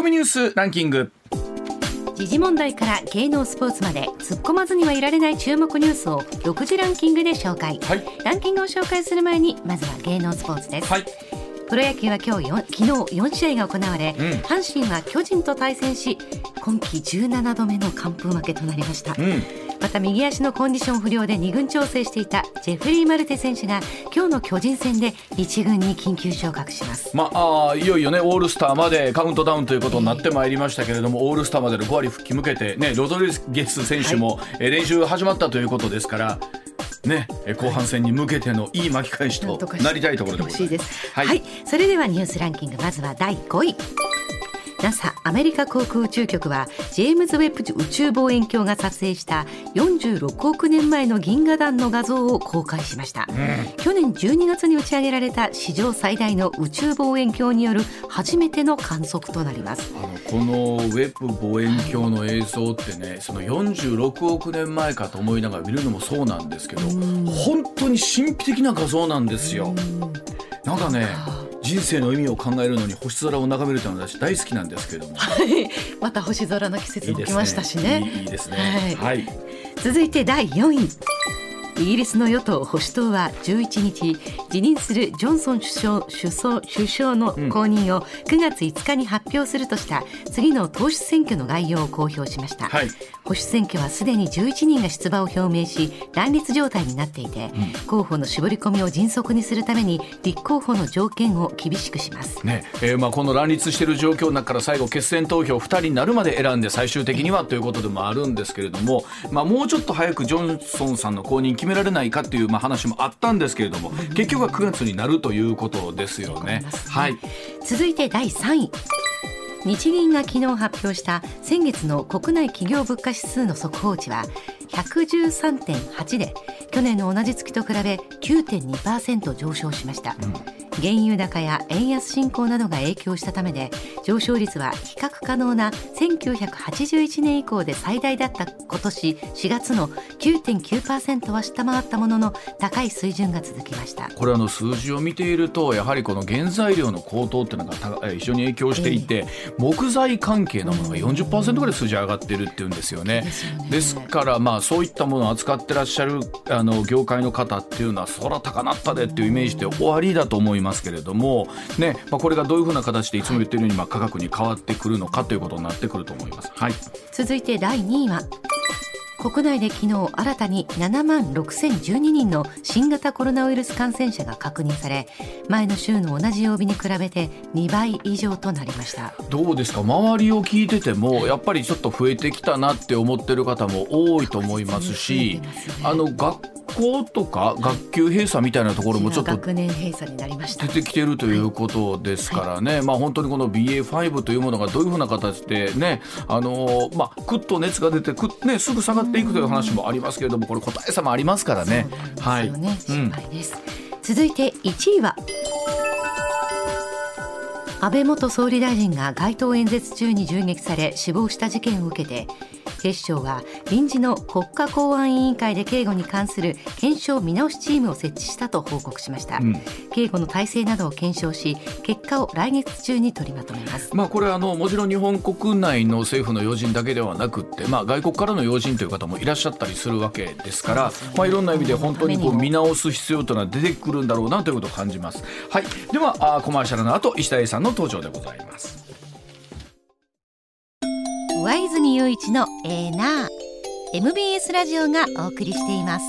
コミニュースランキング。時事問題から芸能スポーツまで突っ込まずにはいられない注目ニュースを独自ランキングで紹介、はい。ランキングを紹介する前にまずは芸能スポーツです、はい。プロ野球は今日よ昨日4試合が行われ、うん。阪神は巨人と対戦し今季17度目の完封負けとなりました、うんまた右足のコンディション不良で2軍調整していたジェフリー・マルテ選手が今日の巨人戦で1軍に緊急昇格しますまあ、あーいよいよねオールスターまでカウントダウンということになってまいりましたけれども、オールスターまでの5割復帰向けて、ね、ロドリゲス選手も、えー練習始まったということですから、ね、えー後半戦に向けてのいい巻き返しとなりたいところでございます。欲しい。ははいい、それではニュースランキングまずは第5位。NASA アメリカ航空宇宙局はジェームズ・ウェッブ宇宙望遠鏡が撮影した46億年前の銀河団の画像を公開しました、去年12月に打ち上げられた史上最大の宇宙望遠鏡による初めての観測となります。あのこのウェブ望遠鏡の映像ってねその46億年前かと思いながら見るのもそうなんですけど本当に神秘的な画像なんですよ。なんかね人生の意味を考えるのに星空を眺めるというのは私大好きなんですけれども。また星空の季節も来ましたしね。いいいいですね。はい。はい。続いて第4位イギリスの与党保守党は11日辞任するジョンソン首相首相首相の後任を9月5日に発表するとした次の党首選挙の概要を公表しました、はい。保守選挙はすでに11人が出馬を表明し乱立状態になっていて、候補の絞り込みを迅速にするために立候補の条件を厳しくします。ね。えーまあ、この乱立している状況の中から最後決選投票2人になるまで選んで最終的にはということでもあるんですけれども、まあ、もうちょっと早くジョンソンさんの後任決められないかっていうまあ話もあったんですけれども結局は9月になるということですよね。はい。続いて第3位。日銀が昨日発表した先月の国内企業物価指数の速報値は113.8で去年の同じ月と比べ9.2%上昇しました、原油高や円安進行などが影響したためで上昇率は比較可能な1981年以降で最大だった今年4月の9.9%は下回ったものの高い水準が続きました。これあの数字を見ているとやはりこの原材料の高騰っていうのが一緒に影響していて、木材関係のものが40%ぐらい数字上がってるっていうんですよね。ですよね。ですからまあそういったものを扱ってらっしゃるあの業界の方っていうのはそら高なったでっていうイメージで終わりだと思いますけれども、ねまあ、これがどういうふうな形でいつも言ってるようにまあ価格に変わってくるのかということになってくると思います。はい、続いて第2位は国内で昨日新たに7万6012人の新型コロナウイルス感染者が確認され前の週の同じ曜日に比べて2倍以上となりました。どうですか？周りを聞いててもやっぱりちょっと増えてきたなって思ってる方も多いと思いますし、あの学校とか学級閉鎖みたいなところもちょっと学年閉鎖になりました。出てきてるということですからね、まあ本当にこの BA.5 というものがどういうふうな形でね、あのーまあくっと熱が出てくっねすぐ下がっていくという話もありますけれども、これ個体差もありますからね。はい。ね、うん心配です、続いて1位は安倍元総理大臣が街頭演説中に銃撃され死亡した事件を受けて警視庁は臨時の国家公安委員会で警護に関する検証見直しチームを設置したと報告しました、ん。警護の体制などを検証し結果を来月中に取りまとめます。まあこれあのもちろん日本国内の政府の要人だけではなくって、まあ、外国からの要人という方もいらっしゃったりするわけですからまあ、いろんな意味で本当にこう見直す必要というのは出てくるんだろうなということを感じます。はい、ではあーコマーシャルの後石田英さんの登場でございます。上泉雄一のエーナー MBS ラジオがお送りしています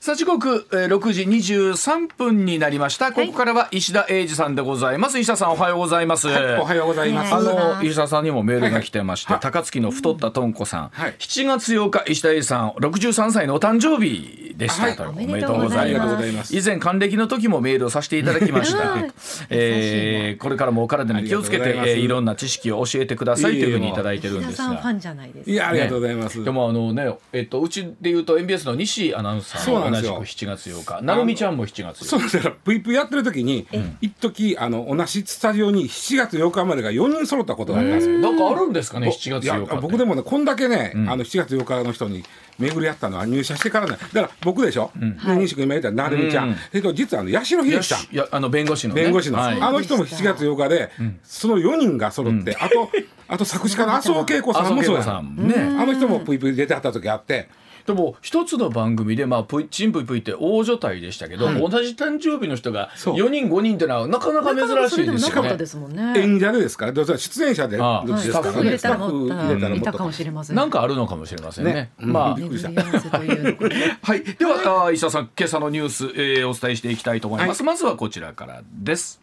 さあ時刻、えー、6時23分になりました。ここからは石田英二さんでございます。石田さんおはようございます。おはようございます。あおはようございますの石田さんにもメールが来てまして、はい高槻の太ったとんこさん、はい7月8日石田英二さん63歳のお誕生日でした、はい。とおめでとうございます。ありがとうございます。以前還暦の時もメールをさせていただきました、はいえーこれからもお体に気をつけていえーいろんな知識を教えてくださいというふうにいただいてるんですが。石田さんファンじゃないです。いや、ありがとうございます。でもあのね、えっと、うちで言うと MBS の西アナウンサーそうなんですよ。も同じく7月8日、なるみちゃんも7月8日。そうだから VP やってる時に、一時あの同じスタジオに7月8日までが4人揃ったことがあります。よ。なんかあるんですかね、7月8日僕でもねこんだけね、ん。あの7月8日の人に巡り合ったのは入社してからだだから僕でしょ、ね西君今言った成美ちゃん、うんえっと実はあの八代秀樹さん。いやあの弁護士の、ね、弁護士の、はい。あの人も7月8日で、その4人が揃って、あとあと作詞家の麻生恵子さんもそうや。ね。あの人もぷいぷい出てはった時あってでも一つの番組で、まあ、ぷいチンプイプイって大所帯でしたけど、同じ誕生日の人がそう。4人5人ってのはなかなか珍しいですよね。それでもなかったで。すもんね。演者でですからどうせ出演者でああですからはいねスタッフ入れたらもっと。いたかもしれません。なんかあるのかもしれませんね。ね。まあ。うん。びっくりしたはい、ではあー石田さん今朝のニュース、えーお伝えしていきたいと思います、まずはこちらからです。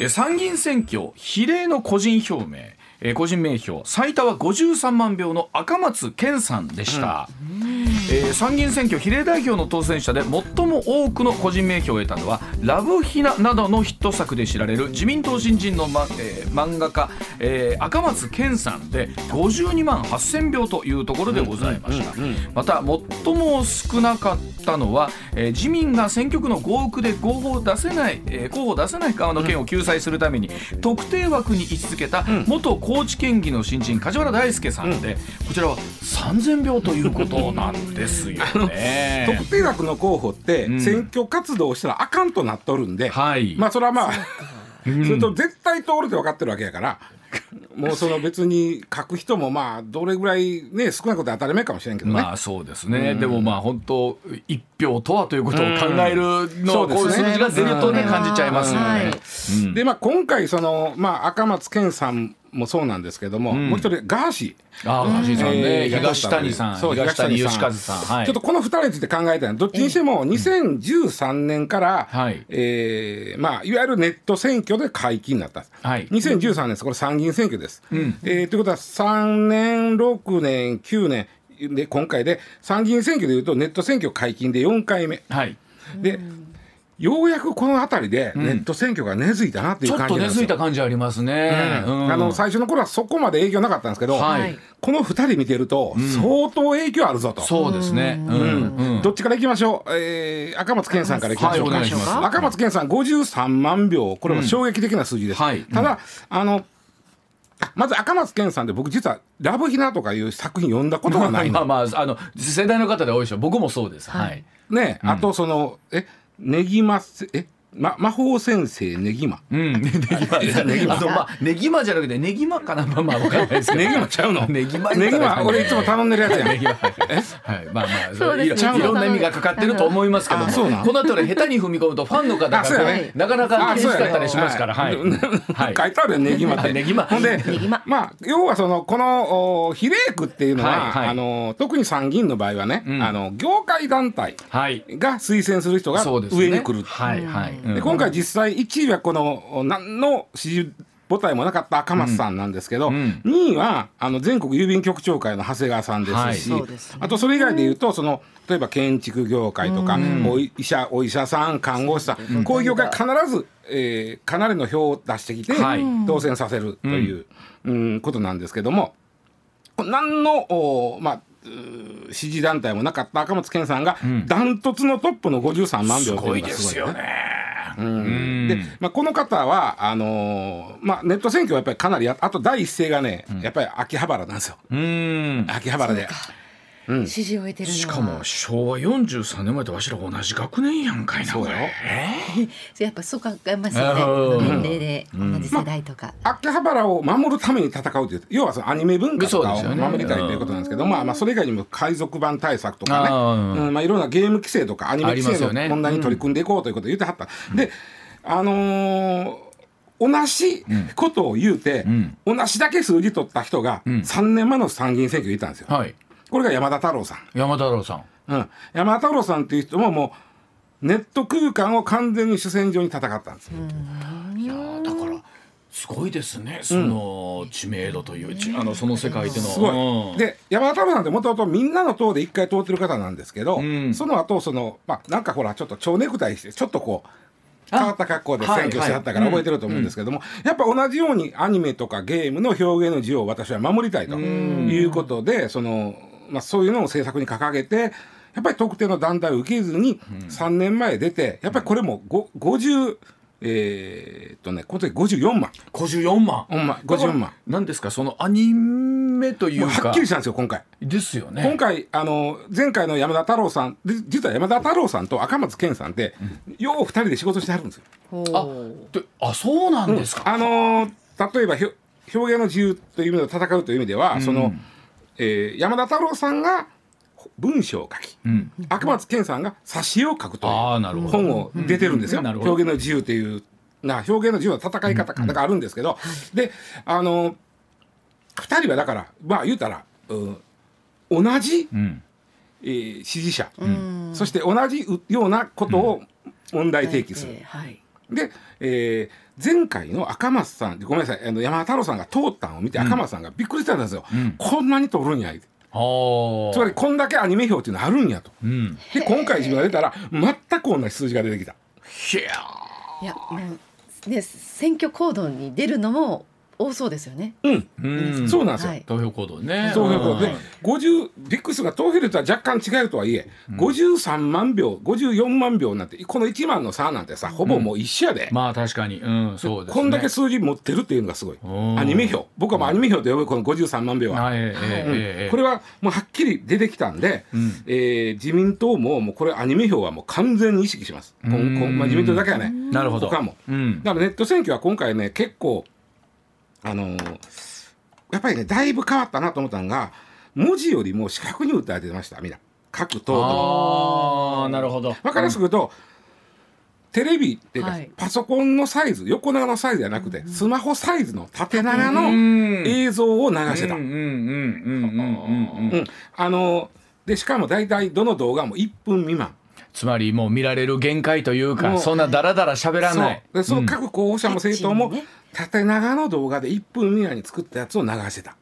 えー参議院選挙比例の個人表明えー個人名票最多は53万票の赤松健さんでした、えー参議院選挙比例代表の当選者で最も多くの個人名票を得たのは「ラブヒナ」などのヒット作で知られる自民党新人の、まえー漫画家、えー赤松健さんで52万8000票というところでございました、また最も少なかったのは、えー自民が選挙区の合区で候補を出せない、えー候補を出せない側の県を救済するために特定枠に位置づけた元高知県議の新人梶原大輔さんで、こちらは3000票ということなんですよね。特定枠の候補ってん。選挙活動をしたらあかんとなっとるんで、はい。まあそれはまあ それと絶対通るって分かってるわけやから。もうその別に書く人もまあどれぐらいね少なくて当たり前かもしれんけどね、まあそうですね、でもまあ本当一票とはということを考えるの、うんこういう数字が出るとねうん。感じちゃいますよね。はい。うん。でまあ今回その、まあ、赤松健さんもそうなんですけども、ん。もう一人ガーシー。ああ、橋さんね、えー東谷さん、そう東谷義和さん、はい、ちょっとこの2人について考えたいのはどっちにしても2013年から、はい。えーまあ、いわゆるネット選挙で解禁になった、はい。2013年です。これ参議院選挙です。ん。えーということは3年6年9年。で今回で参議院選挙でいうとネット選挙解禁で4回目。はい、でようやくこの辺りでネット選挙が根付いたなっていうちょっと根感じなんですよ。付いた感じありますね。うん。あの最初の頃はそこまで影響なかったんですけど、はい。この2人見てると相当影響あるぞと。そうですね。うん。うん。どっちからいきましょう、えー赤松健さんからいきましょうか、はい赤松健さん53万票。これは衝撃的な数字です、うん。はいただあのまず赤松健さんで僕実は「ラブヒナ」とかいう作品読んだことがない まあのまああの世代の方で多いでしょ。僕もそうです。はい。ね、あとそのえねぎませえ？ま魔法先生ねぎまうん、ねぎま、ねぎま、あのまあ、ねぎまじゃなくて、ねぎまかな、まあまあ、わかんないですけど。ねぎまちゃうの？ねぎま。ねぎま俺いつも頼んでるやつやねぎま。はい、まあまあ、そうですね。いろんな意味がかかってると思いますけども。あそうなんこの後で下手に踏み込むと、ファンの方がね。なかなかあ厳しかったりしますから。そうやねはい。書いてあるよねぎまって。ねぎまほんでままあ要はそのこのお比例区っていうのは、はいはい。あの特に参議院の場合はね、ん。あの業界団体はい。が推薦する人が。上に来る、はい、はい。うん。で今回実際1位はこの何の支持母体もなかった赤松さんなんですけど、ん。うん。2位はあの全国郵便局長会の長谷川さんですし、はい。そうですね。あとそれ以外で言うとその例えば建築業界とか、お医者お医者さん看護師さん、こういう業界必ず、えーかなりの票を出してきて、はい。当選させるという、うん。ことなんですけども何のおまあ支持団体もなかった赤松健さんがダントツのトップの53万票とすごいうのがすごいいですよね。うん。で、まあ、この方はあのーまあ、ネット選挙はやっぱりかなりやあと第一声がね、やっぱり秋葉原なんですよ。うん。秋葉原で。支持を得てるのは。しかも昭和43年前とわしら同じ学年やんかいなそうよ。これ。やっぱそう考えますよね。うん年齢で同じ世代とか、秋葉原を守るために戦うという要はそのアニメ文化とかを守りたいということなんですけど、まあ、まあそれ以外にも海賊版対策とかねうん。まあ、いろんなゲーム規制とかアニメ規制の問題に取り組んでいこうということを言ってはった。であのー同じことを言うて、ん。同じだけ数字取った人が3年前の参議院選挙にいたんですよ。はいこれが山田太郎さん。山田太郎さん。うん、山田太郎さんっていう人ももうネット空間を完全に主戦場に戦ったんですよ。いやーだからすごいですね。その知名度というちあのその世界でのすごい。うん。で山田太郎さんってもともとみんなの党で一回通ってる方なんですけど、ん。その後そのまあなんかほらちょっと蝶ネクタイしてちょっとこう。変わった格好ではい選挙してはったから覚えてると思うんですけども、やっぱ同じようにアニメとかゲームの表現の自由を私は守りたいということでその、まあ、そういうのを政策に掲げてやっぱり特定の団体を受けずに3年前出てやっぱりこれもご50えーっとねこの時54万。54万。ほんま54万。なんですか？そのアニメめというか。はっきりしたんですよ今回。ですよね。今回あの前回の山田太郎さんで実は山田太郎さんと赤松健さんって、よう二人で仕事してはるんですよ。あであそうなんですか、あのー例えばひょ表現の自由という意味で戦うという意味では、その、えー山田太郎さんが文章を書き、ん。赤松健さんが挿絵を書くというあーなるほど。本を出てるんですよ、うん。なるほど。表現の自由というな表現の自由の戦い方があるんですけど、であの2人はだからまあ言うたら、うん同じ、うん。えー支持者、そして同じようなことを問題提起する。はい。で、えー前回の赤松さんごめんなさいあの山田太郎さんが通ったのを見て赤松さんがびっくりしたんですよ、こんなに通るんやはあ。つまりこんだけアニメ表っていうのあるんやと。うん。で今回自分が出たら全く同じ数字が出てきた。いやもうね選挙行動に出るのも多そうですよね。うん、うん。そうなんですよ、はい。投票行動ね。そういうことでん50ビックスが投票率は若干違うとはいえ、53万票54万票なんてこの1万の差なんてさほぼもう一緒やで、まあ確かに。うんそうですね。こんだけ数字持ってるっていうのがすごい。うんアニメ票。僕はもうアニメ票と呼ぶこの53万票は、これはもうはっきり出てきたんで、ん。えー自民党ももうこれアニメ票はもう完全に意識します。こんこんまあ、自民党だけはね。なるほど。他も。うん。だからネット選挙は今回ね結構あのーやっぱりねだいぶ変わったなと思ったのが文字よりも視覚に訴えてましたみんな各党の。ああなるほど。わかりやすく言うと、テレビっていうか、はい。パソコンのサイズ横長のサイズじゃなくて、スマホサイズの縦長うのん。映像を流してた。うんうんうんうんうんうんうん、あのでしかも大体どの動画も1分未満つまりもう見られる限界というかそんなダラダラ喋らない。そう。でその各候補者も政党も縦長の動画で1分未満に作ったやつを流してた。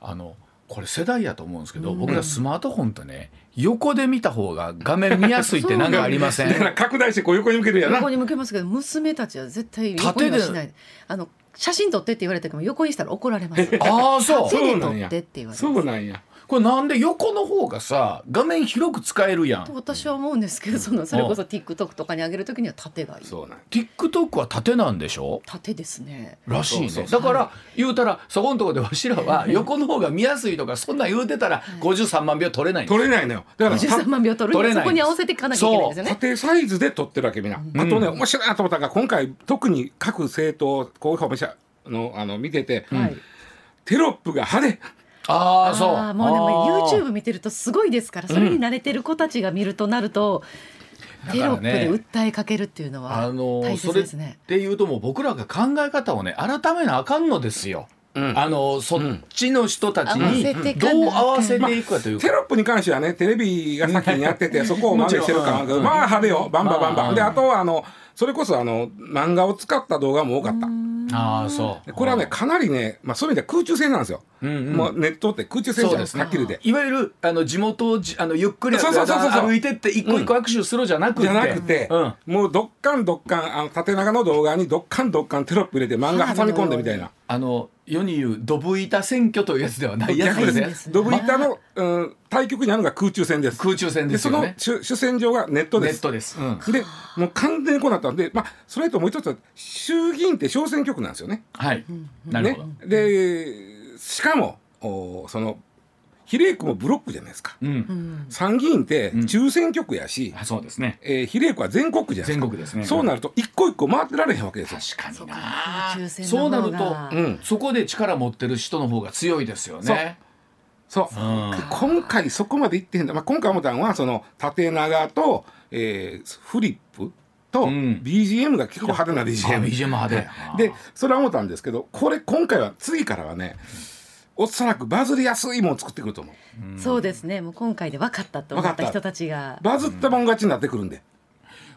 あのこれ世代やと思うんですけど、僕らスマートフォンとね横で見た方が画面見やすいって なんかありません？だから拡大してこう横に向けるやな。横に向けますけど娘たちは絶対横にはしない。あの写真撮ってって言われても横にしたら怒られますああそう。手で撮っそうなんやてって言われます。そうなんやこれなんで横の方がさ画面広く使えるやん。と私は思うんですけどそのそれこそ TikTok とかに上げるときには縦がいい。そうなん。や TikTok は縦なんでしょ？縦ですね。らしいね。そうそうだから言うたらそこのとこでわしらは横の方が見やすいとかそんなん言うてたら53万秒取れない取れないのよ。だからた13万秒取る。取れないそこに合わせていかなきゃいけないですよね。縦サイズで撮ってるわけみんな、あとね面白いなと思ったのが今回特に各政党候補者のあの見てて、はい。テロップが派手ああそう。もうでも YouTube 見てるとすごいですからそれに慣れてる子たちが見るとなると、テロップで訴えかけるっていうのはあの大それっ切ですね。ていうともう僕らが考え方をね改めなあかんのですよ。うん。あのそっちの人たちにどう合わせていくかというか。テロップに関してはねテレビが先にやっててそこを真似してるかまあ派手よ。バンバンバンバン、まあであとはあのそれこそあの漫画を使った動画も多かったああそう。でこれはねかなりね、まあ、そういう意味では空中戦なんですよ、んうん。もうネットって空中戦じゃん、そうですね。はっきりで。いわゆるあの地元をじあのゆっくりそうそうそうそう。歩いてって一個一個握手するじゃなくて、じゃなくて、うん。もうどっかんどっかんあの縦長の動画にどっかんどっかんテロップ入れて漫画挟み込んでみたいな。あの世に言うドブ板選挙というやつではないやつですねドブ板の、うん、対局にあるのが空中戦です。空中戦ですそのよね。主主戦場がネットです。ネットです。うんでもう完全にこうなったんで、まあ、それともう一つは衆議院って小選挙区なんですよね。はい。なるほど。ね、でしかもおその比例区もブロックじゃないですか。うん。参議院って中選挙区やし、あそうですね。えー比例区は全国区じゃないですか。全国ですねそうなると一個一個回ってられへんわけですよ。確かにそうかなるとうんそこで力持ってる人の方が強いですよね。そう。うんで今回そこまでいってへんだ、まあ、今回思ったのはその縦長と、えーフリップとうん BGM が結構派手なあ BGM、BGM 派手。でそれは思ったんですけどこれ今回は次からはねおそらくバズりやすいものを作ってくると思う。そうですね。もう今回で分かったと思った人たちが。バズったもん勝ちになってくるんで、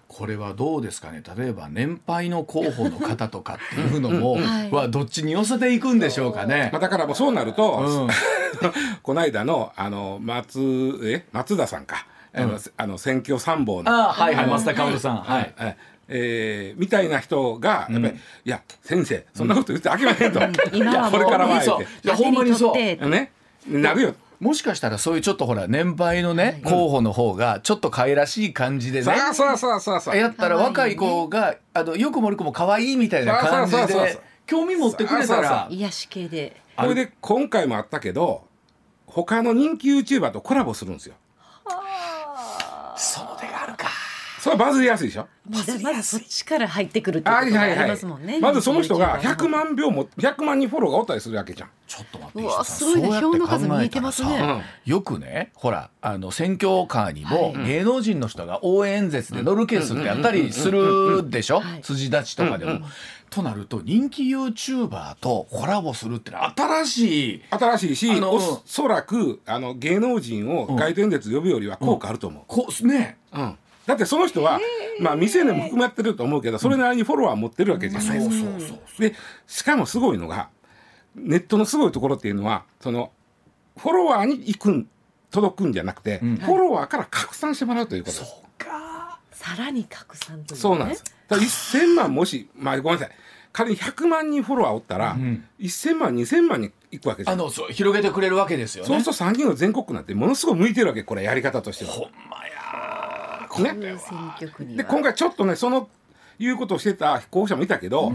これはどうですかね。例えば年配の候補の方とかっていうのもはい。はどっちに寄せていくんでしょうかね。まあ、。だからもうそうなると、うん。この間のあの松え松田さんか、あのあの選挙参謀の。ああはいはいうん増田薫さん。はい。ええーみたいな人がやっぱり、いや先生そんなこと言ってあきまへんと、今はもうこれからはっいやほんまにそう。ね。なるよ。もしかしたらそういうちょっとほら年配のね候補の方がちょっと可愛らしい感じでね。さあさあさあさあさあやったら若い子があのよくも悪くも可愛いみたいな感じそうそうそう。そうで興味持ってくれたそうそうら癒し系で。これで今回もあったけど他の人気 YouTuber とコラボするんですよそれはバズりやすいでしょ？まずまずそっちから入ってくるっていうはことがありいはいはい。ますもんね。まずその人が人気 YouTuber 100万票も100万人フォローがおったりするわけじゃん。ちょっと待ってうわすごいね。そうやって票の数考えたら見えてますね。さよくねほらあの選挙カーにも芸能人の人が応援演説で乗るケースってあったりするでしょ？はい。筋立ちとかでも。となると人気 YouTuber とコラボするってのは新しい新しいしおそらくあの芸能人を街頭演説呼ぶよりは効果あると思う、こね。うんだってその人は、まあ未成年も含まってると思うけどそれなりにフォロワー持ってるわけじゃないですか、でしかもすごいのがネットのすごいところっていうのはそのフォロワーに行くん届くんじゃなくて、フォロワーから拡散してもらうということです、さらに拡散というね。そうなんです。だから1000万もし、まあごめんなさい。仮に100万人フォロワーおったら、1000万、2000万に行くわけじゃん。あのそう広げてくれるわけですよね。そうすると参議院の全国区なんてものすごい向いてるわけ、これやり方としては。ほんまやこうねいう選挙区にで、は。今回ちょっとね、その、いうことをしてた候補者もいたけど、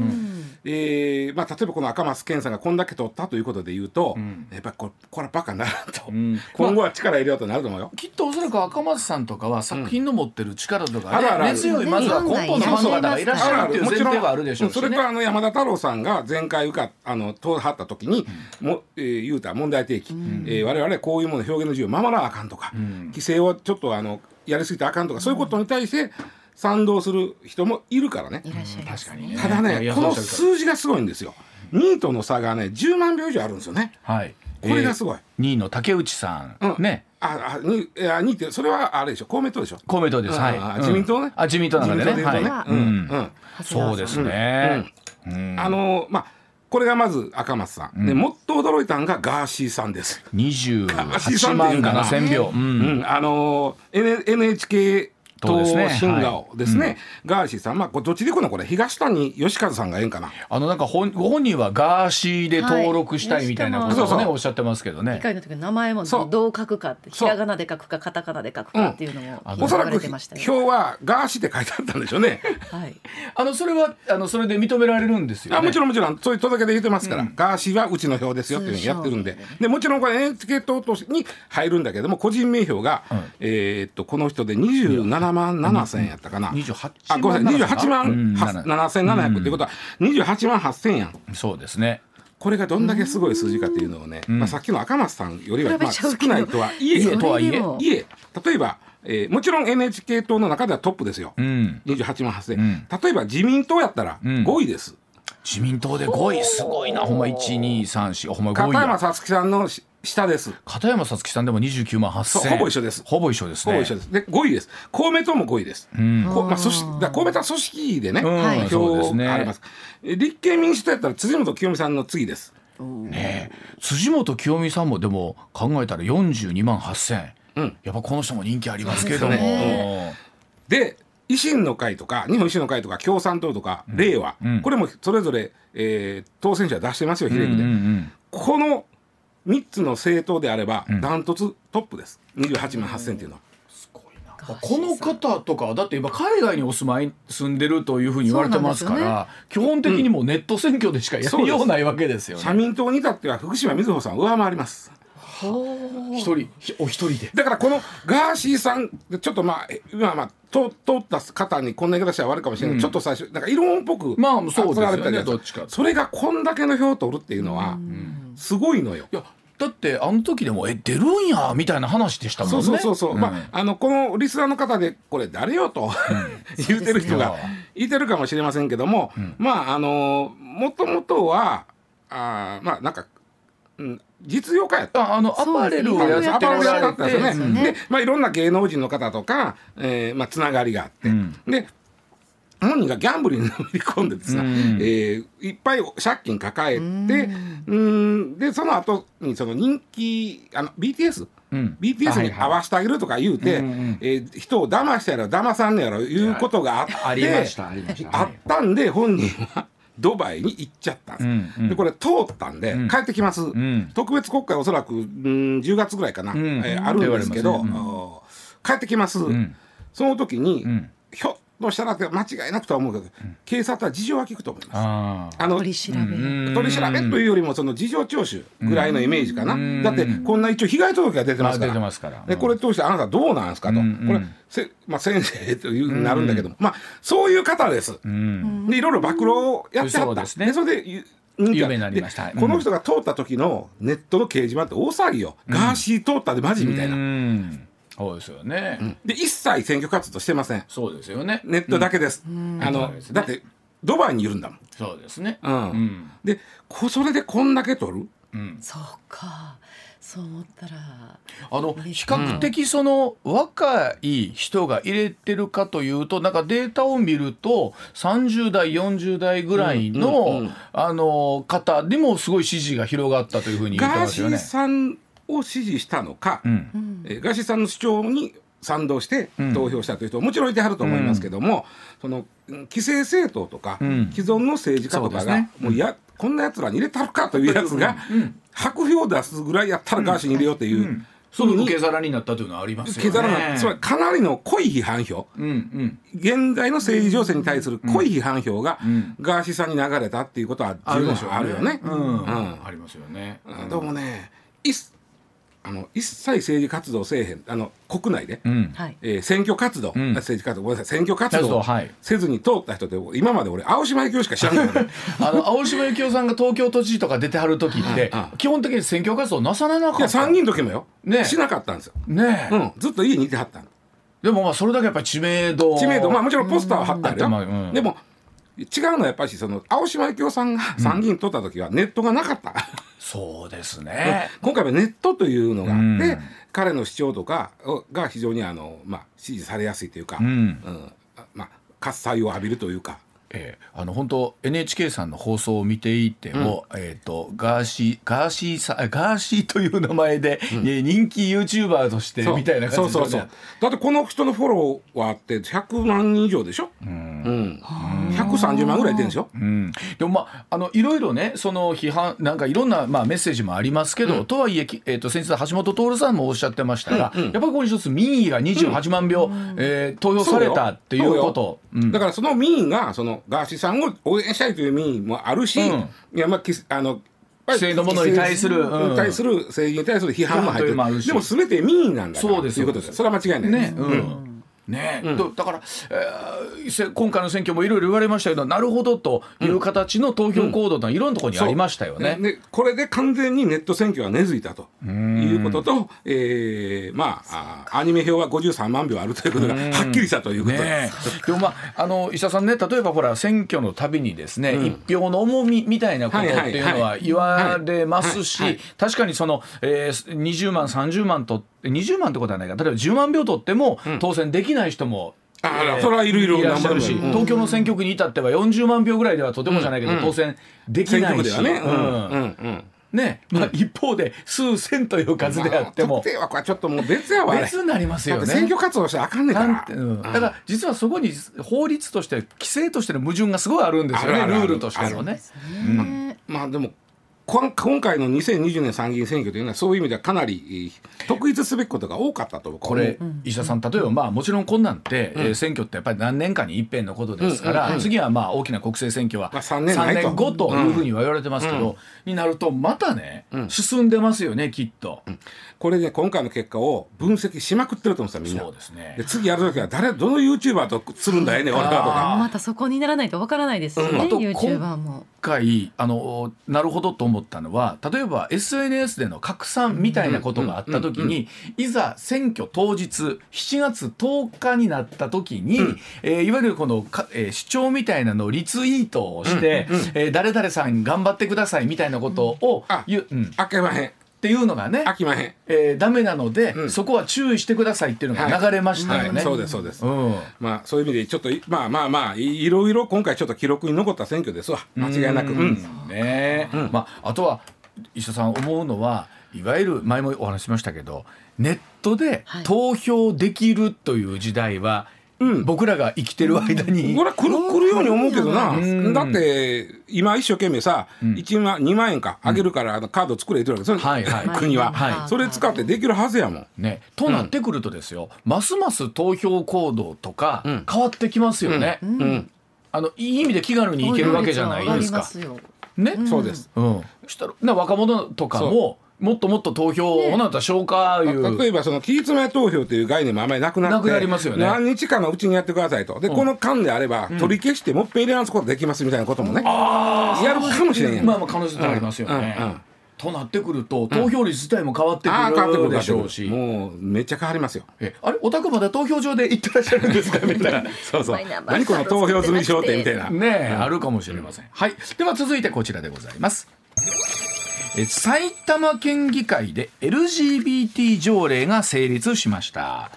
えーまあ、例えばこの赤松健さんがこんだけ取ったということで言うと、やっぱりこれこれはバカにならんと、ん。今後は力入れようとなると思うよ。きっとおそらく赤松さんとかは作品の持ってる力とかね、あるあるある。根強いまずは根本のファンの方がいら。っしゃるっていう前提はあるでしょうし、ね、それからあの山田太郎さんが前回受かあの通はった時に、もえー言うた問題提起、えー我々こういうもの表現の自由を守らなあかんとか、規制をちょっとあのやりすぎてあかんとか、そういうことに対して賛同する人もいるからね。いらっしゃいます確かにね。ただねこの数字がすごいんですよ。2位との差がね10万票以上あるんですよね。はい。これがすごい。えー、2位の竹内さん、うん。ね。ああにいや2位ってそれはあれでしょ。公明党でしょ。公明党です、はい、自民党ね。あ自民党の中でね。はい、うん。うん。うん。そうですね、うん。あのまあこれがまず赤松さん、でもっと驚いたのがガーシーさんです。28万7千票、うん。うん、あのー N- NHK 党そうですね。新顔ですね、ガーシーさん、まあ、どっちで行くの？これ東谷義和さんがええんかな？あのなんか本ご本人はガーシーで登録したいみたいなことをね、はいそうそう。おっしゃってますけどね。議会の時の名前もそうどう。書くかってひらがなで書くかカタカナで書くかっていうのもおそらくてましたよ。票はガーシーって書いてあったんでしょうね。はい。あのそれはあのそれで認められるんですよね。あもちろんもちろん。そういう届け出言ってますから、ガーシーはうちの票ですよっていうふうにやってるんで。でもちろんこれ NHK 党とに入るんだけども個人名票が、えーっとこの人で27万7千やったかな、28あごめんなさい。28万うん7700っていうことは28万8000やん。そうですね。これがどんだけすごい数字かっていうのをね、まあ、さっきの赤松さんよりは、まあ、少ないとはいえいえとはいえ。いえ例えば、えーもちろん NHK 党の中ではトップですよ、うん。28万8000、ん。例えば自民党やったらん。5位です、自民党で5位。すごいな。ほんま1234ほんま5片位や。山さつきさんのし下です。片山さつきさんでも29万8000そうほぼ一緒です。ほぼ一緒ですね。ほぼ一緒です。で5位です。公明党も5位です、こまあ、組織だ公明党は組織でね、うん票があります。え立憲民主党やったら辻元清美さんの次です。ねえ。辻元清美さんもでも考えたら42万8000、うん。やっぱこの人も人気ありますけども、そうで維新の会とか日本維新の会とか共産党とか、令和、うん。これもそれぞれ、えー当選者出してますよ比うん例区で、うんうん。この3つの政党であればダントツトップです。28万8000っていうのは。この方とかはだって今海外にお住まい住んでるというふうに言われてますから、基本的にもうネット選挙でしかやりようないわけですよね。社民党に至っては福島みずほさんを上回ります。一人ひお一人で。だからこのガーシーさんちょっとまあえ今まあ通通った方にこんな言い方したら悪いかもしれない、けどちょっと最初なんか異論っぽくまあそうですよねどっちかそれがこんだけの票を取るっていうのはすごいのよ。いやだってあの時でもえ出るんやみたいな話でしたもんね。そうそうそうそう、ん。まああのこのリスナーの方でこれ誰よと、言うてる人がいてるかもしれませんけども、まああのもともとはあーまあなんか、うん、実業家やった。ああのアパレルをやってアパレルおられやったんですよて、ね。で、まあ、いろんな芸能人の方とか、えーまあ、つながりがあって、ん。で本人がギャンブルにのめり込んでですね、うん。えーいっぱい借金抱えてうん。でその後にその人気あの BTS、うん。BTS に合わせてあげるとか言うて、えー人を騙したやろ騙さんねやろいうことがあって、ありましたありました。あったんで本人はドバイに行っちゃったんです、うんうん。でこれ通ったんで、ん。帰ってきます、ん。特別国会おそらく、うん、10月ぐらいかな、ん。えーあるんですけど、ね。帰ってきます、ん。その時に、ん。ひょっとしたらって間違いなくとは思うけど、警察は事情は聞くと思います。ああの取り調べ、うん。取り調べというよりもその事情聴取ぐらいのイメージかな、うん。だってこんな一応被害届が出てますから,、てますから。でこれ通してあなたどうなんですかと、これせ、まあ、先生というふうになるんだけども、まあそういう方です。うん。でいろいろ暴露をやってはった。そうですね。それでゆ人気有名になりました。でうんこの人が通った時のネットの掲示板って大騒ぎよ、ガーシー通ったでマジみたいな、うんそうですよね、で一切選挙活動してません。そうですよね。ネットだけです、あのそうですねだってドバイにいるんだもん、そうですね。うん。うん。でこそれでこんだけ取る？うん。そうか。そう思ったらあの比較的その若い人が入れてるかというとなんかデータを見ると30代40代ぐらいうんうんのうん。あの方でもすごい支持が広がったというふうに言ってガーシーますよね。さんを支持したのか、うん。えーガーシーさんの主張に賛同してうん。投票したという人ももちろんいてはると思いますけども、そのうん既成政党とか、うん。既存の政治家とかが、ね。もうやこんなやつらに入れたるかというやつが、白票を出すぐらいやったらガーシーに入れようという、うん。その受け皿になったというのはありますよね。受け皿なつまりかなりの濃い批判票。うんうん。現在の政治情勢に対する濃い批判票が、ん。ガーシーさんに流れたっていうことは十分あるよね。ありますよね。うん。でもねいっあの一切政治活動せえへんあの国内で、うん。はい。えー選挙活動、ん。政治活動ごめんなさい選挙活動せずに通った人って今まで俺青島幸男しか知らんから。ね あの青島幸男さんが東京都知事とか出てはる時って基本的に選挙活動なさらなかいやった。参議院の時もよ、ね。しなかったんですよ、ねえ、うん、ずっと家にいてはったのでもまあそれだけやっぱり知名度。知名度。まあもちろんポスターは貼ってあるよ、うんまあうん。でも違うのはやっぱりその青島幸男さんが参議院取った時はネットがなかった、そうですね。今回はネットというのがあって、うん。彼の主張とかが非常にあの、まあ、支持されやすいというか、うん。うん。まあ、喝采を浴びるというか。えーあの本当 NHK さんの放送を見ていても、えっ、とガーシーガーシーさんガーシーという名前で、えー人気 YouTuber としてみたいな感じでそうそうそう。だってこの人のフォロワーって100万人以上でしょ、うん。130万ぐらいいってるんでしょ、うん、でもまああのいろいろねその批判なんかいろんな、まあ、メッセージもありますけど、とはいえき、えー、と先日橋本徹さんもおっしゃってましたが、やっぱりここに一つ民意が28万票、えー投票されたっていうこと。だからその民意がそのガーシーさんを応援したいという民意もあるし、うん。いやまあきあの規制のものに対するうん。対する政治に対する批判も入ってる。でも全て民意なんだからそうですということです。それは間違いないね、うんね。とだから、えーせ今回の選挙もいろいろ言われましたけどなるほどという形の投票行動といろんなところにありましたよね。でこれで完全にネット選挙が根付いたということと、えーまああアニメ票は53万票あるということがはっきりしたということです。ね。え、でもまああの石田さんね例えばほら選挙のたびにですね、一票の重みみたいなことっていうのは言われますし、確かにその、えー、20万30万と20万ってことはないか。例えば10万票取っても当選できない人も、あそれはいるいるいらっしゃる。し、うん。東京の選挙区に至っては40万票ぐらいではとてもじゃないけど、当選でき選ないし、ね。うんうん。うん。うん。ね。まあ、一方で数千という数であっても。まあ、特定枠はちょっともう別やわ。別になりますよね。選挙活動したらあかんねんから。うん。だから実はそこに法律として規制としての矛盾がすごいあるんですよね。ルールとしてのね。ね。まあでも今回の2020年参議院選挙というのはそういう意味ではかなりえー特筆すべきことが多かったとこれ石田さん例えばまあもちろんこんなんって、えー選挙ってやっぱり何年かに一遍のことですから、次はまあ大きな国政選挙はまあ三年後というふうには言われてますけど、になるとまたね、進んでますよねきっと。これね今回の結果を分析しまくってると思うんですよみんな。そうですね。で次やるときは誰どの YouTuber とするんだよね俺はとか。またそこにならないとわからないですよね、うん。あも。今回あのなるほどと思ったのは例えば SNS での拡散みたいなことがあった時に、いざ選挙当日7月10日になった時に、えーいわゆるこのか、えー主張みたいなのをリツイートをして、えー誰々さん頑張ってくださいみたいなことをあ言う、うん、っあけまへんていうのがね、あきまへん。えーダメなので、ん。そこは注意してくださいっていうのが流れましたよね。はい。そうですそうです、うん。まあそういう意味でちょっといまあまあまあいいろいろ今回ちょっと記録に残った選挙ですわ。間違いなく。うん。ね。まあ、あとは石田さん思うのはいわゆる前もお話ししましたけどネットではい。投票できるという時代は僕らが生きてる間に。これは来る来るように思うけどな。うん。だって今一生懸命さ、1万2万円かあげるからあのカード作れって言うわけそれ、はいはい。国は、はい。それ使ってできるはずやもん。ね、となってくるとですよ、ますます投票行動とかん。変わってきますよね、うん、あのいい意味で気軽に行けるわけじゃないですか。ね、そうです。うん、したらな若者とかももっともっと投票をなった消化いう、例えばその期日前投票という概念もあまりなくなってなくなりますよね。何日かのうちにやってくださいと。で、この間であれば取り消してもっぺん入れ直すことできますみたいなこともね。やるかもしれんやん、まあまあ可能性とありますよね。うんうんうん。となってくると投票率自体も変わってくるでしょうし。もうめっちゃ変わりますよ。えあれ？お宅まだ投票所で行ってらっしゃるんですか？みたいな。そうそう。何この投票済み商店みたいな。ねえ、あるかもしれません。はい。では続いてこちらでございます。え埼玉県議会で LGBT 条例が成立しました、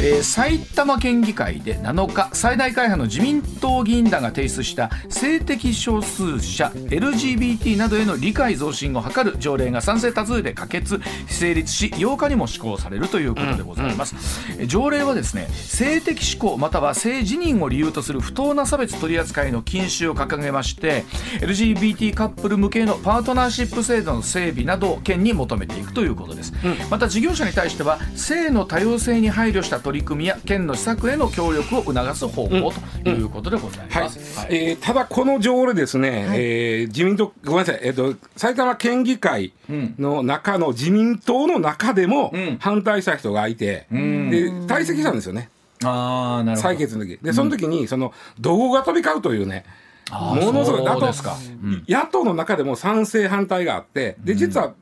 えー埼玉県議会で7日最大会派の自民党議員らが提出した性的少数者 LGBT などへの理解増進を図る条例が賛成多数で可決成立し8日にも施行されるということでございます、え条例はですね性的指向または性自認を理由とする不当な差別取り扱いの禁止を掲げまして LGBT カップル向けのパートナーシップ制度の整備などを県に求めていくということです、また事業者に対しては性の多様性に配慮した取り組みや県の施策への協力を促す方法ということでございはいます、はい。えーただこの条例ですね、えー自民党ごめんなさい、えー、と埼玉県議会の中の自民党の中でもん。反対した人がいて、で退席したんですよね。ああなるほど。採決の時。でその時にその怒号が飛び交うというね、あーものすごいあとそうですか、うん。野党の中でも賛成反対があってで実は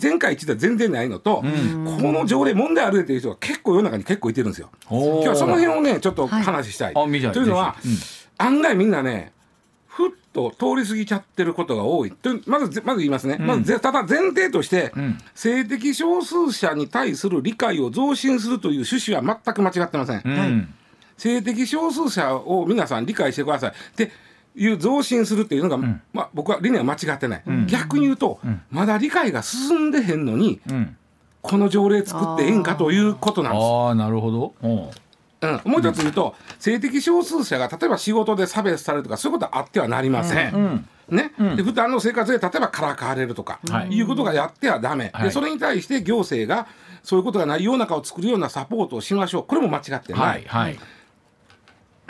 前回一度は全然ないのと、この条例問題あるっていう人が結構世の中に結構いてるんですよ。今日はその辺をねちょっと話したい。あ見たいというのは、ぜひ案外みんなねふっと通り過ぎちゃってることが多いとまずまず言いますね、まずぜただ前提として、ん。性的少数者に対する理解を増進するという趣旨は全く間違ってません。うん性的少数者を皆さん理解してください。っていう増進するっていうのが、まあ、僕は理念は間違ってない、逆に言うと、まだ理解が進んでへんのにうん。この条例作ってええんかということなんです。ああなるほど。おううん、もう一つ言うと、性的少数者が例えば仕事で差別されるとかそういうことはあってはなりません。うん。ね。で普段の生活で例えばからかわれるとか、はい。い、うことがやってはダメ、はい。でそれに対して行政がそういうことがない世の中を作るようなサポートをしましょう。これも間違ってない、はい。はい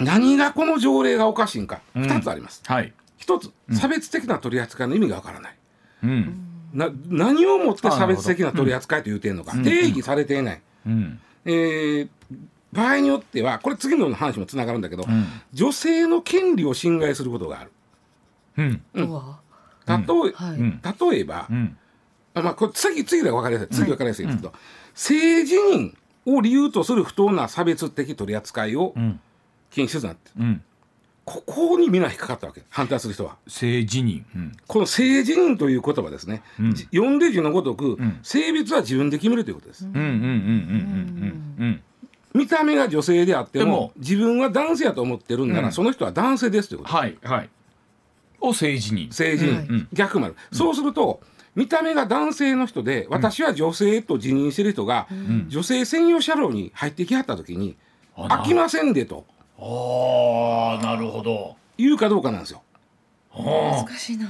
何がこの条例がおかしいんか。ん。2つあります。はい。一つ差別的な取り扱いの意味がわからない。うん。な何をもって差別的な取り扱いと言うてんのか、定義されていない。うん。えー場合によってはこれ次の話もつながるんだけど、ん。女性の権利を侵害することがある。うん。うわ。例え,、はい。ん。例えば、うん。あまあ、これ次次で分かりやすい。次分かりやすいですけど、性自認を理由とする不当な差別的取り扱いをうん禁止するなってうん。ここに皆引っかかったわけ。反対する人は。性自認うん。この性自認という言葉ですね、うん。じ読んで字のごとく、ん。性別は自分で決めるということです、見た目が女性であっても自分は男性やと思ってるんなら、うん。その人は男性ですということ、はいはい。を性自認性自認、逆もある、そうすると見た目が男性の人で私は女性と自認してる人が、女性専用車両に入ってきはった時に、あ飽きませんでとああなるほど。言うかどうかなんですよ。あ。難しいな。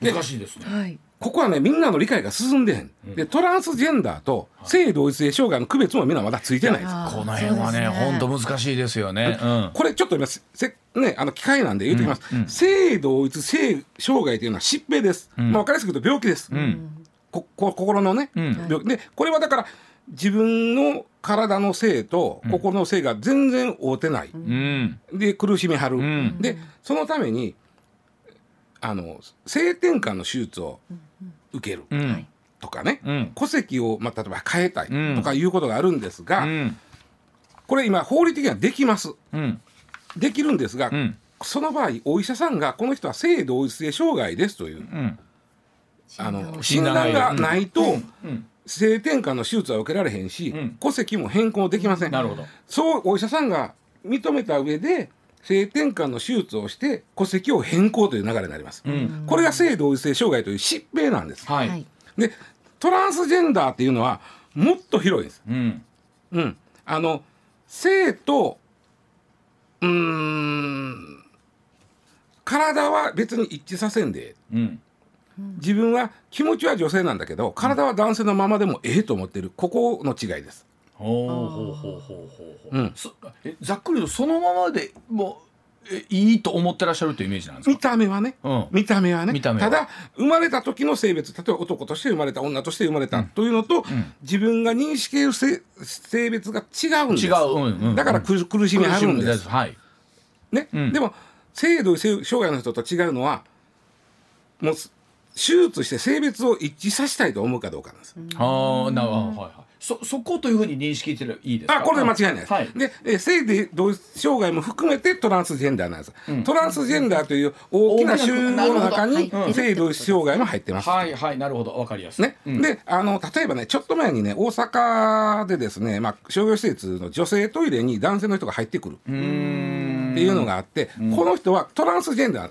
ー難しいですね。はい。ここはねみんなの理解が進んでへん、でトランスジェンダーと性同一性障害の区別もみんなまだついてないんです。この辺はね本当難しいですよね。うん。これちょっと今せせねあの機会なんで言ってきます、性同一性障害というのは疾病です、ん。まあ分かりやすく言うと病気です、うん。ここ心のね、うん。病気。でこれはだから自分の体の性と心の性が全然合うてない、うん。で苦しみはる、ん。でそのためにあの性転換の手術を受けるうん。とかね、うん。戸籍を、まあ、例えば変えたいうん。とかいうことがあるんですが、うん。これ今法律的にはできます。うん。できるんですが、うん。その場合お医者さんがこの人は性同一性障害ですという。うん。あの診診断がないと、うん性転換の手術は受けられへんし、うん戸籍も変更できません。なるほどそうお医者さんが認めた上で性転換の手術をして戸籍を変更という流れになります。うんこれが性同一性障害という疾病なんです。はい、はいでトランスジェンダーっていうのはもっと広いんです。うんうん、あの性とうーん体は別に一致させんでうん自分は気持ちは女性なんだけど体は男性のままでもええと思ってる。ここの違いです。ほうほうほうほうほう。ほう、うん。ざっくりとそのままでもうえいいと思ってらっしゃるというイメージなんです見かた目はね、うん。見た目はね。見た目は。ただ生まれた時の性別例えば男として生まれた女として生まれたというのと、自分が認識する性性別が違うんです。違う、うんうん、だから苦苦しみあるんです。はい。ね。うん。でも性同性障害の人と違うのはもう手術して性別を一致させたいと思うかどうかなんです。ああなるほど。はいはい。そそこというふうに認識していいですか？あこれで間違いないです。はい。でえ性で同一障害も含めてトランスジェンダーなんです。トランスジェンダーという大きな集合の中に性同一障害も入ってます。はいはいなるほど。わかりやすい。ね、うん。であの例えばねちょっと前にね大阪でですね、まあ、商業施設の女性トイレに男性の人が入ってくる。ってうーん。いうのがあって、この人はトランスジェンダー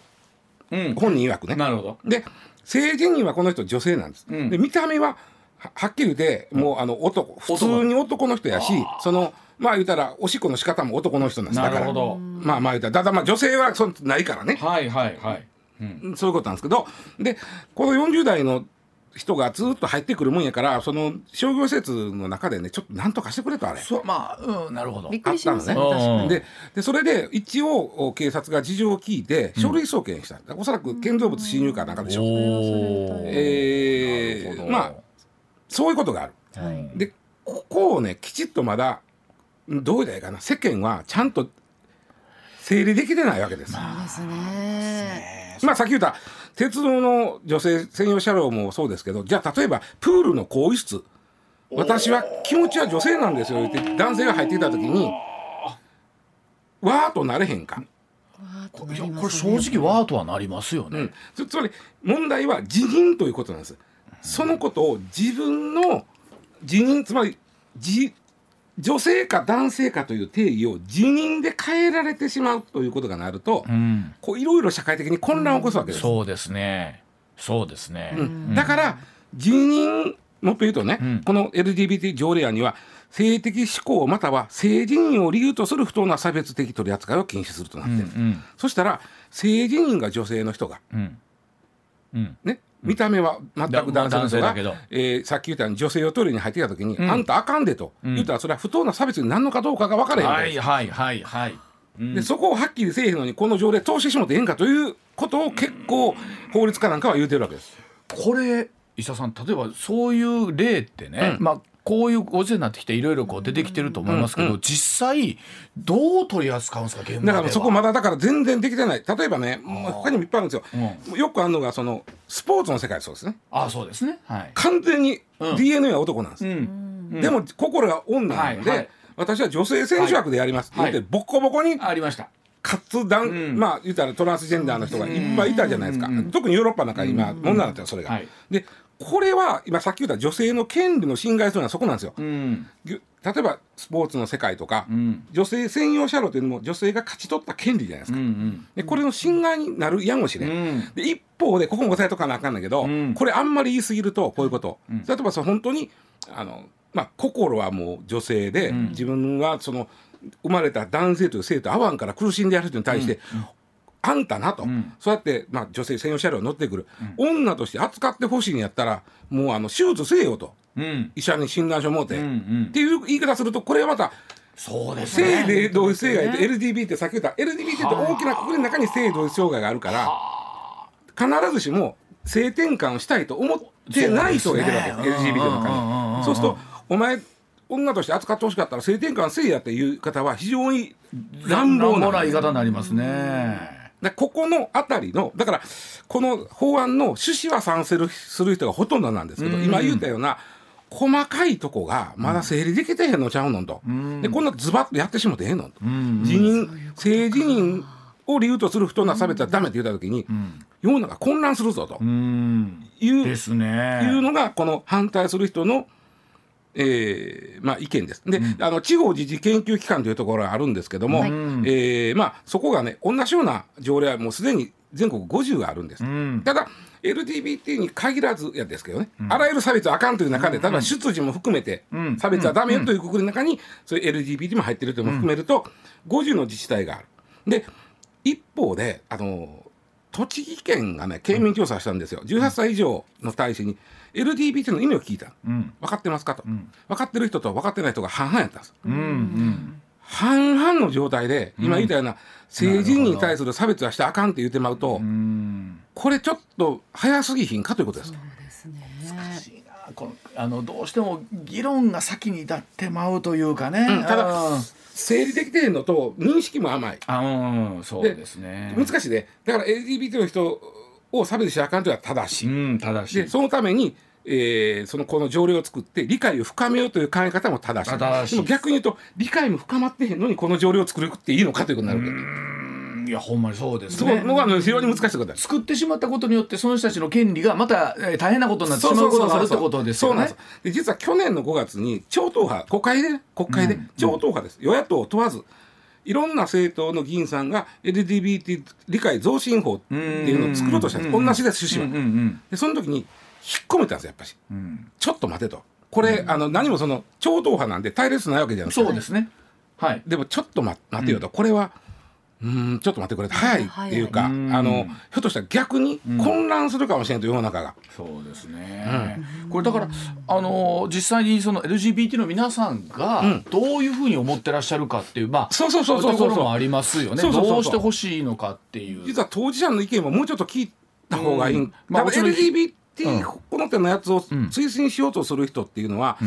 うん。本人曰くね。なるほど。で性自認はこの人女性なんです。うん。で見た目はははっきり言ってもうあの男普通に男の人やしそのまあ言うたらおしっこの仕方も男の人なんです。なだからるほどまあまあ言うたらだだまあ女性はそんないからね。はいはいはい、うん、そういうことなんですけどでこの40代の人がずっと入ってくるもんやからその商業施設の中でねちょっとなんとかしてくれとあれ。そうまあうんなるほど。びっくりした確かにででそれで一応お警察が事情を聞いて書類送検した、おそらく建造物侵入かなんかでしょう、おえなるほど。ーまあそういうことがある。はい。でここをねきちっとまだどうだいかな世間はちゃんと整理できてないわけです。そうですね。まあさっき言った鉄道の女性専用車両もそうですけどじゃあ例えばプールの更衣室。私は気持ちは女性なんですよ。って男性が入ってきた時にわーっとなれへんか。これ正直ワーとはなりますよね、うん、つつまり問題は辞任ということなんです。そのことを自分の辞任つまりじ女性か男性かという定義を辞任で変えられてしまうということがなると、うん。こういろいろ社会的に混乱を起こすわけです。そうですね。そうですね、うん。だから辞任もっと言うとね、うん。この LGBT 条例案には性的指向または性自認を理由とする不当な差別的取り扱いを禁止するとなってる、うん。そしたら性自認が女性の人が。うん。うん。ね見た目は全く男性の人がえーさっき言ったように女性をトイレに入ってきた時に、ん。あんたあかんでと、うん。言ったらそれは不当な差別になるのかどうかが分からへんはいはいはいはい、うん。でそこをはっきりせえへんのにこの条例通してしもってええんかということを結構法律家なんかは言うてるわけです。これ石田さん例えばそういう例ってね、うん。まあこういうご時世になってきていろいろこう出てきてると思いますけど、うんう実際どう取り扱うんですか現場では。だからそこまだだから全然できてない。例えばねもう他にもいっぱいあるんですよ、よくあるのがそのスポーツの世界そうですね。ああそうですね。はい、完全にうん。DNA は男なんです、うん。でも心が女なので、はいはい。私は女性選手枠でやりますって言って、はい。ボコボコにありました。活断、うん。まあ言ったらトランスジェンダーの人がいっぱいいたじゃないですか、うん。うん。特にヨーロッパなんか今、問題になってるそれが、はい。でこれは今さっき言った女性の権利の侵害するのはそこなんですよ、うん。ぎ例えばスポーツの世界とか、うん。女性専用車両というのも女性が勝ち取った権利じゃないですうか、ん。でこれの侵害になるやもしれん、うん。で一方でここも押さえとかなあかんだけど、うん。これあんまり言い過ぎるとこういうこと、うん。例えばその本当にあの、まあ、心はもう女性で、ん。自分はその生まれた男性という性と合わんから苦しんでやる人に対して、あんたなと、ん。そうやって、まあ、女性専用車両に乗ってくる、女として扱ってほしいんやったらもうあの手術せえよと。うん。医者に診断書持って、うんうっんていう言い方するとこれはまたそうです性ね。で同一性がいて LGBT ってさっき言った LGBT って大きな国の中に性同一障害があるから必ずしも性転換をしたいと思ってない人がいてるわけですね。LGBT のうんうんうんうん中にそうするとお前女として扱ってほしかったら性転換せいやっていう方は非常に乱暴な乱暴な言い方になりますねでここのあたりのだからこの法案の趣旨は賛成する人がほとんどなんですけど、うん。今言ったような細かいとこがまだ整理できてへんのちゃうのと、ん。でこんなズバッとやってしもてええのと、ん。辞任性自認を理由とする不当な差別はダメって言った時に、世の中混乱するぞと。うん。いう,、ですね。いうのがこの反対する人の、えーまあ、意見です。で、あの地方自治研究機関というところがあるんですけども、はい。えーまあ、そこがね同じような条例はもうすでに全国50あるんです、ん。ただ LGBT に限らずやですけどね、あらゆる差別はあかんという中で、例えば出自も含めて、差別はダメよというくくりの中に、そういう LGBT も入ってるというのも含めると、50の自治体がある。で一方であの栃木県がね県民調査したんですよ、18歳以上の大使に LGBT の意味を聞いた、分かってますかと、分かってる人と分かってない人が半々やったんです、うんうん。半々の状態で今言ったような性自認に対する差別はしてあかんって言ってまうと、うん。これちょっと早すぎひんかということです。ですね。いいな。このあのどうしても議論が先に立ってまうというかね、うんただうん。整理できてへんのと認識も甘い。あうんそうですね。難しいねだから LGBT の人を差別しあかんというのは正しい、うん正しい。でそのために、えーそのこの条例を作って理解を深めようという考え方も正しい。正しいでも逆に言うと理解も深まってへんのにこの条例を作るっていいのかということになるわけ。うんいやほんまにそうですそねうのが非常に難しいことだ作ってしまったことによってその人たちの権利がまたえー大変なことになってしまうことがあるってことですよね。そうなんで実は去年の5月に超党派国会でね国会で超党派です、与野党問わずいろんな政党の議員さんが LGBT 理解増進法っていうのを作ろうとしたんです、うん同じです趣旨は、うんうんでその時に引っ込めたんですよやっぱし。うん。ちょっと待てと。これ、あの何もその超党派なんで対立ないわけじゃないですか。そうですね。はい。でもちょっと待待てよと、これはうーんちょっと待ってくれ早いっていうか、あのひょっとしたら逆に混乱するかもしれないと世の中が。そうですね、これだからあの実際にその LGBT の皆さんがどういうふうに思ってらっしゃるかっていうまあそうそうそうそうもありますよね。どうしてほしいのかっていう。実は当事者の意見ももうちょっと聞いた方がいい、うん。まあ LGBT、この手のやつを推進しようとする人っていうのは、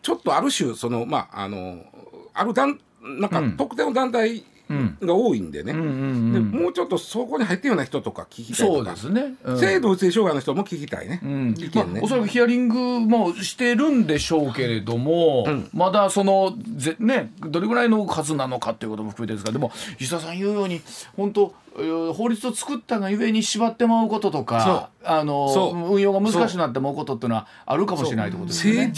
ちょっとある種そのまああのある団なんか特定の団体が多いんでね、うんうんうん。でもうちょっとそこに入ってるような人とか聞きたいとか。そうですね、うん。性同一性障害の人も聞きたいね、うん。意見ね、まあ、おそらくヒアリングもしてるんでしょうけれども、まだそのぜ、ね、どれぐらいの数なのかっていうことも含めてですがでも石田さん言うように本当えー法律を作ったがゆえに縛ってまうこととかあの運用が難しくなってまうことっていうのはあるかもしれないってことですよね。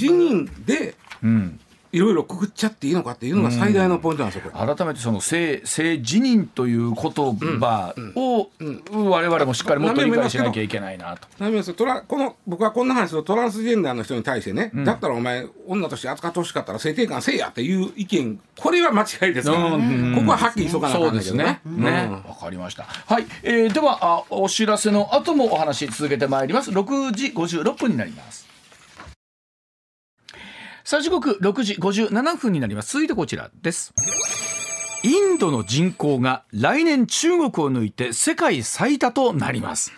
いろいろくくっちゃっていいのかっていうのが最大のポイントなんですよこれ。改めてその性性自認という言葉を、我々もしっかりもっと理解しなきゃいけないなと。なみますトラこの僕はこんな話するとトランスジェンダーの人に対してね、だったらお前女として扱ってほしかったら性転換せえやっていう意見これは間違いですから、うんここははっきりしとかなあかんね。ね、わ、かりました。はい、えー、ではあお知らせの後もお話続けてまいります。6時56分になります。さあ時刻6時57分になります。続いてこちらです。インドの人口が来年中国を抜いて世界最多となります。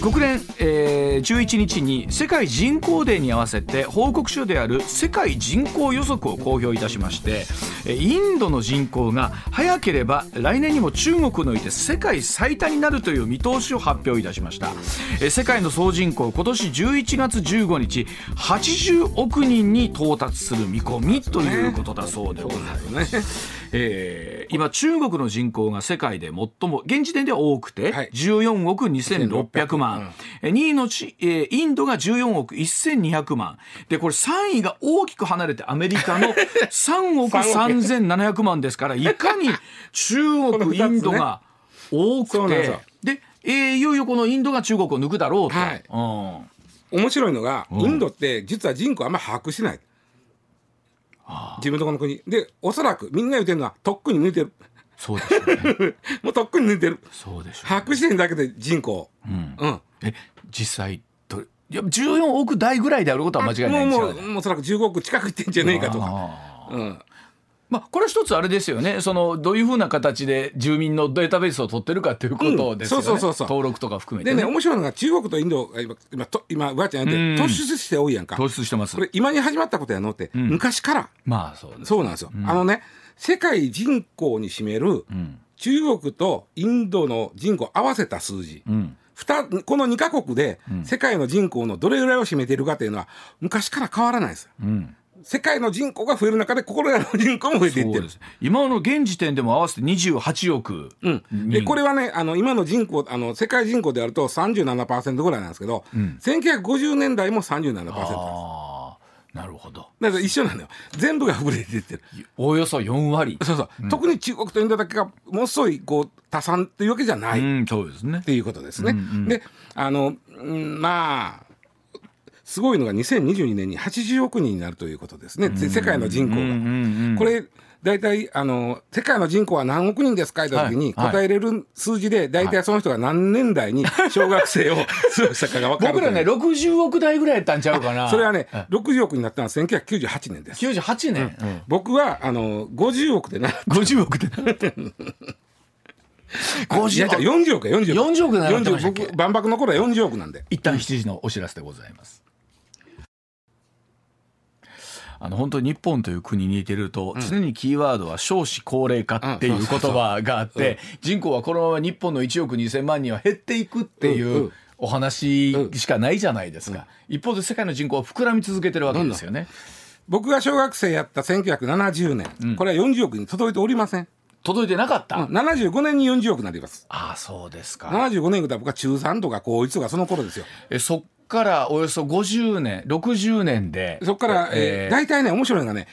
国連、えー、11日に世界人口デーに合わせて報告書である世界人口予測を公表いたしましてインドの人口が早ければ来年にも中国を抜いて世界最多になるという見通しを発表いたしました世界の総人口今年11月15日80億人に到達する見込みということだそうでございます。ねえー今中国の人口が世界で最も現時点では多くてはい。14億2600万、え2位のち、えーインドが14億1200万。でこれ3位が大きく離れてアメリカの 3億3700万ですからいかに中国インドが多くてでえーいよいよこのインドが中国を抜くだろうと。はい。うん。面白いのが、インドって実は人口あんま把握してない。自分のとこの国。でおそらくみんな言ってるのはとっくに抜いてる。そうでしょうね。もうとっくに抜いてる。そうでしょうね。把握してるだけで人口。うん。うん。え実際どれいや14億台ぐらいであることは間違いないんですよもうもうもうおそらく15億近くいってんじゃねえかとか。うんまあ、これは一つあれですよね。そのどういうふうな形で住民のデータベースを取ってるかということですよね、うん。そうそうそうそう。登録とか含めてでねね面白いのが中国とインドが今今と今ばあちゃんやってうん。突出して多いやんか。突出してます。これ今に始まったことやのって、昔から。まあそうですそうなんですよ、あのね世界人口に占めるうん。中国とインドの人口合わせた数字、うん。ふたこの2カ国で世界の人口のどれぐらいを占めているかというのは昔から変わらないですうん世界の人口が増える中でこれらの人口も増えていってる。今の現時点でも合わせて28億うん、でこれはねあの今の人口あの世界人口であると37%ぐらいなんですけど、1950年代も37%なんです。なるほど。だから一緒なのよ。全部が膨れていってる。およそ4割。そうそう、特に中国とインドだけがものすごいこう多産っていうわけじゃない、うんそうですねっていうことですね。であの、うんまあすごいのが2022年に80億人になるということですね、世界の人口が。これ大体あの世界の人口は何億人ですか？って時に答えれる数字で大体その人が何年代に小学生を過ごしたかが分かる僕らね60億台ぐらいやったんちゃうかな。それはね60億になったのは1998年です。98年、うん。僕はあの50億でな50億ってな。って50いやいや40億や40億。40億になってましたっけ？40僕万博の頃は40億なんで。一旦7時のお知らせでございます。あの本当に日本という国にいてると、常にキーワードは少子高齢化っていう言葉があって、人口はこのまま日本の1億2,000万人は減っていくっていう、うんうん。お話しかないじゃないですか、一方で世界の人口は膨らみ続けてるわけですよね。僕が小学生やった1970年、これは40億に届いておりません、届いてなかった、うん、75年に40億になります。ああそうですか。75年ぐらい僕は中3とか高1とかその頃ですよ。えそっからおよそ50年60年でそこから、えーえー大体ね面白いのがね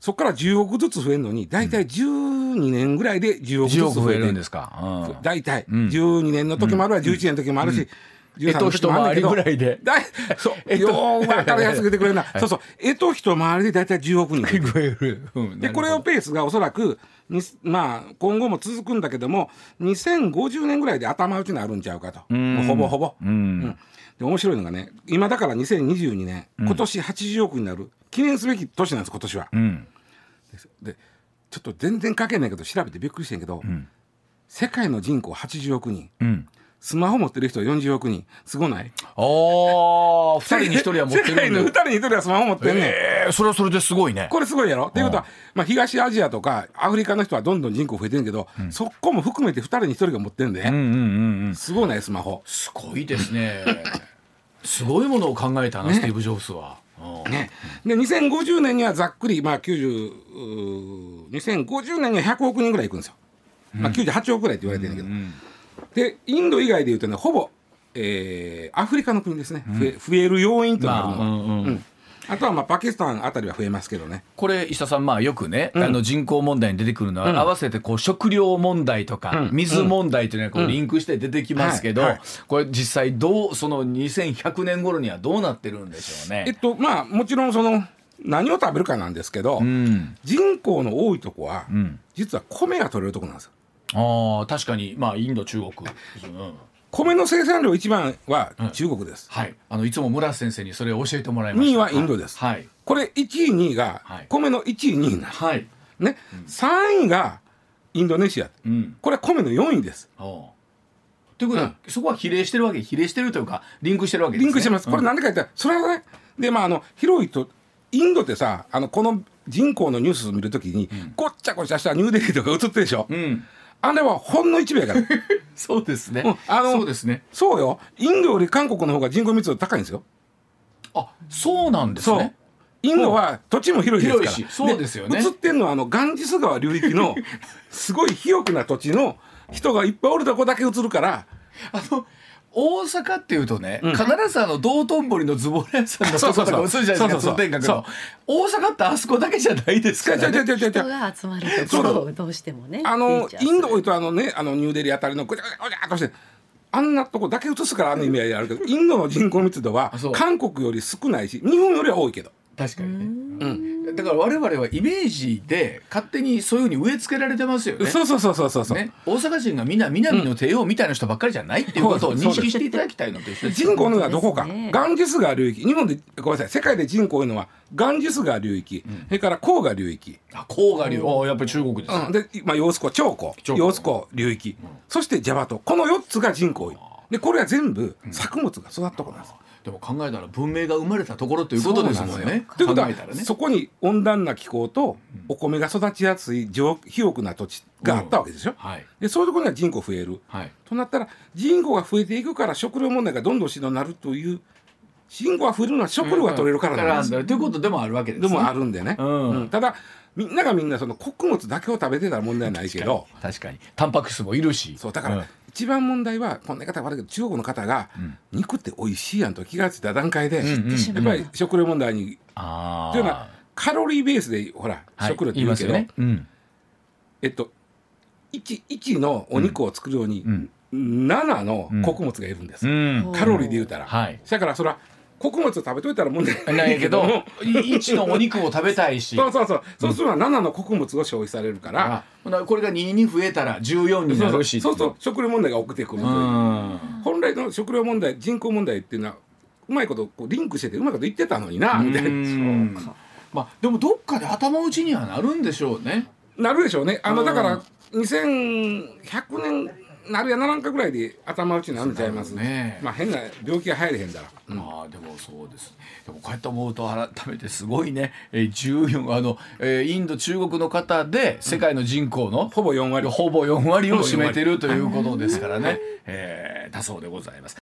そこから10億ずつ増えるのに大体12年ぐらいで10億ず10億増えつ増えてるんですか、うん。大体、12年の時もあるわ、11年の時もあるし、13えと一回りぐらいで。だいそう、えよう分かりやすくてくれるな、そうそう、えと一回りで大体10億人。増える、うん。でこれをペースがおそらくにまあ今後も続くんだけども2050年ぐらいで頭打ちになるんちゃうかと。ほぼほぼ、うんで面白いのがね今だから2022年今年80億になる。記念すべき年なんです今年は、うん。でちょっと全然書けないけど調べてびっくりしてんけど、世界の人口80億人うんスマホ持ってる人40億人。すごない？ああ、二人に一人は持って世界の2るんだ。人に1人はスマホ持ってんねん、ええそれはそれですごいね。これすごいやろ？っていうことは、まあ、東アジアとかアフリカの人はどんどん人口増えてるけど、そこも含めて2人に1人が持ってるん。で、うんうんうんうん。すごいない？スマホ。すごいですね。すごいものを考えたな、スティーブ・ジョブズは。うん。ね、で2050年にはざっくり、まあ、90うー2050年には100億人ぐらいいくんですよ、まあ、98億ぐらいって言われてるんだけど、でインド以外でいうとねほぼ、えーアフリカの国ですね、増え増える要因となるのは、まあうんうん。うん。あとはまあパキスタンあたりは増えますけどね。これ石田さんまあよくね、あの人口問題に出てくるのは、合わせてこう食料問題とか、うん。水問題というのがこうリンクして出てきますけど、はい。はい。これ実際どうその2100年頃にはどうなってるんでしょうね。えっとまあもちろんその何を食べるかなんですけど、うん、人口の多いとこは、ん。実は米が取れるとこなんですよああ確かに。まあインド中国、うん。米の生産量一番は中国です、はい。あのいつも村瀬先生にそれを教えてもらいました。2位はインドです。はい。これ1位2位がはい。米の1位2位なんです。はい、ね、3位がインドネシア、うん。これは米の4位です。ということは、そこは比例してるわけ比例してるというかリンクしてるわけです、ね、リンクしてます。これうんなんでか言ったら、それはね、で、まあ、あの、広いと、インドってさ、あの、この人口のニュースを見るときに、ごっちゃごちゃしたニューデリーとか映ってるでしょ。うん、あれはほんの一部やから。そうですね、うんあのそうですねそうよ。インドより韓国の方が人口密度高いんですよ。あそうなんですね。インドは土地も広いですから。広いしそうですよね映ってんのはあのガンジス川流域の すごい広くな土地の人がいっぱいおるとこだけ映るから。あの大阪っていうとね、ん。必ずあの道頓堀のズボラ屋さんのそうそう映るじゃないですかそうそうそう。通天閣の。大阪ってあそこだけじゃないですかね人が集まるところをどうしてもねあのインド多いとあのねあのニューデリーあたりのごちゃごちゃっとしてあんなとこだけ映すからあの意味合いあるけどインドの人口密度はあそう。韓国より少ないし日本よりは多いけど確かにね。うん。だから我々はイメージで勝手にそういうふうに植え付けられてますよね。そうそうそうそうそうそう、ね、大阪人がみんな南の帝王みたいな人ばっかりじゃないっていうことを認識していただきたいのと一緒です人口のがどこか、ガンジス川流域。日本でごめんなさい。世界で人口多いのはガンジス川流域、それから黄河流域、あ黄河流。おやっぱり中国です、うん、で、まあ、揚子湖長江。揚子湖流域、そしてジャワ島この4つが人口多い。でこれは全部作物が育ったところなんです、でも考えたら文明が生まれたところということですもんね。ということは考えたらね。そこに温暖な気候とお米が育ちやすい上広くな土地があったわけでしょ、はい。でそういうところには人口増える、はい。となったら人口が増えていくから食料問題がどんどんしんどになるという人口が増えるのは食料が取れるからなんです、だということでもあるわけです、ね、でもあるん。でね、うん。うん。ただみん。ながみん。なその穀物だけを食べてたら問題ないけど確かにタンパク質もいるしそうだから、うん一番問題はこんな言い方悪いけど中国の方が、肉って美味しいやんと気がついた段階で、やっぱり食料問題にあというのはカロリーベースでほら、はい。食料って言うけど、ね。うん。えっと 1, 1のお肉を作るように、うん。7の穀物がいるんです、うん。カロリーで言うたら、はい。だからそれは穀物食べといたら問題な ないいけどけど。1のお肉を食べたいし。そうそうそう、そうするのは7の穀物を消費されるから、あほなこれが2に増えたら14になるしそうそう。そう食料問題が起きてくるという、うん。本来の食料問題人口問題っていうのはうまいことこうリンクしててうまいこと言ってたのになみたいな、うんまあでもどっかで頭打ちにはなるんでしょうね。なるでしょうね。あのうん。だから2100年なるやならんかぐらいで頭打ちになるんちゃいますね。まあ変な病気が入れへんだら、うん。まあでもそうですでもこうやって思うと改めてすごいね、えー、14あの、えーインド中国の方で世界の人口の、ほぼ4割。ほぼ4割を占めてるということですからね、えーだそうでございます。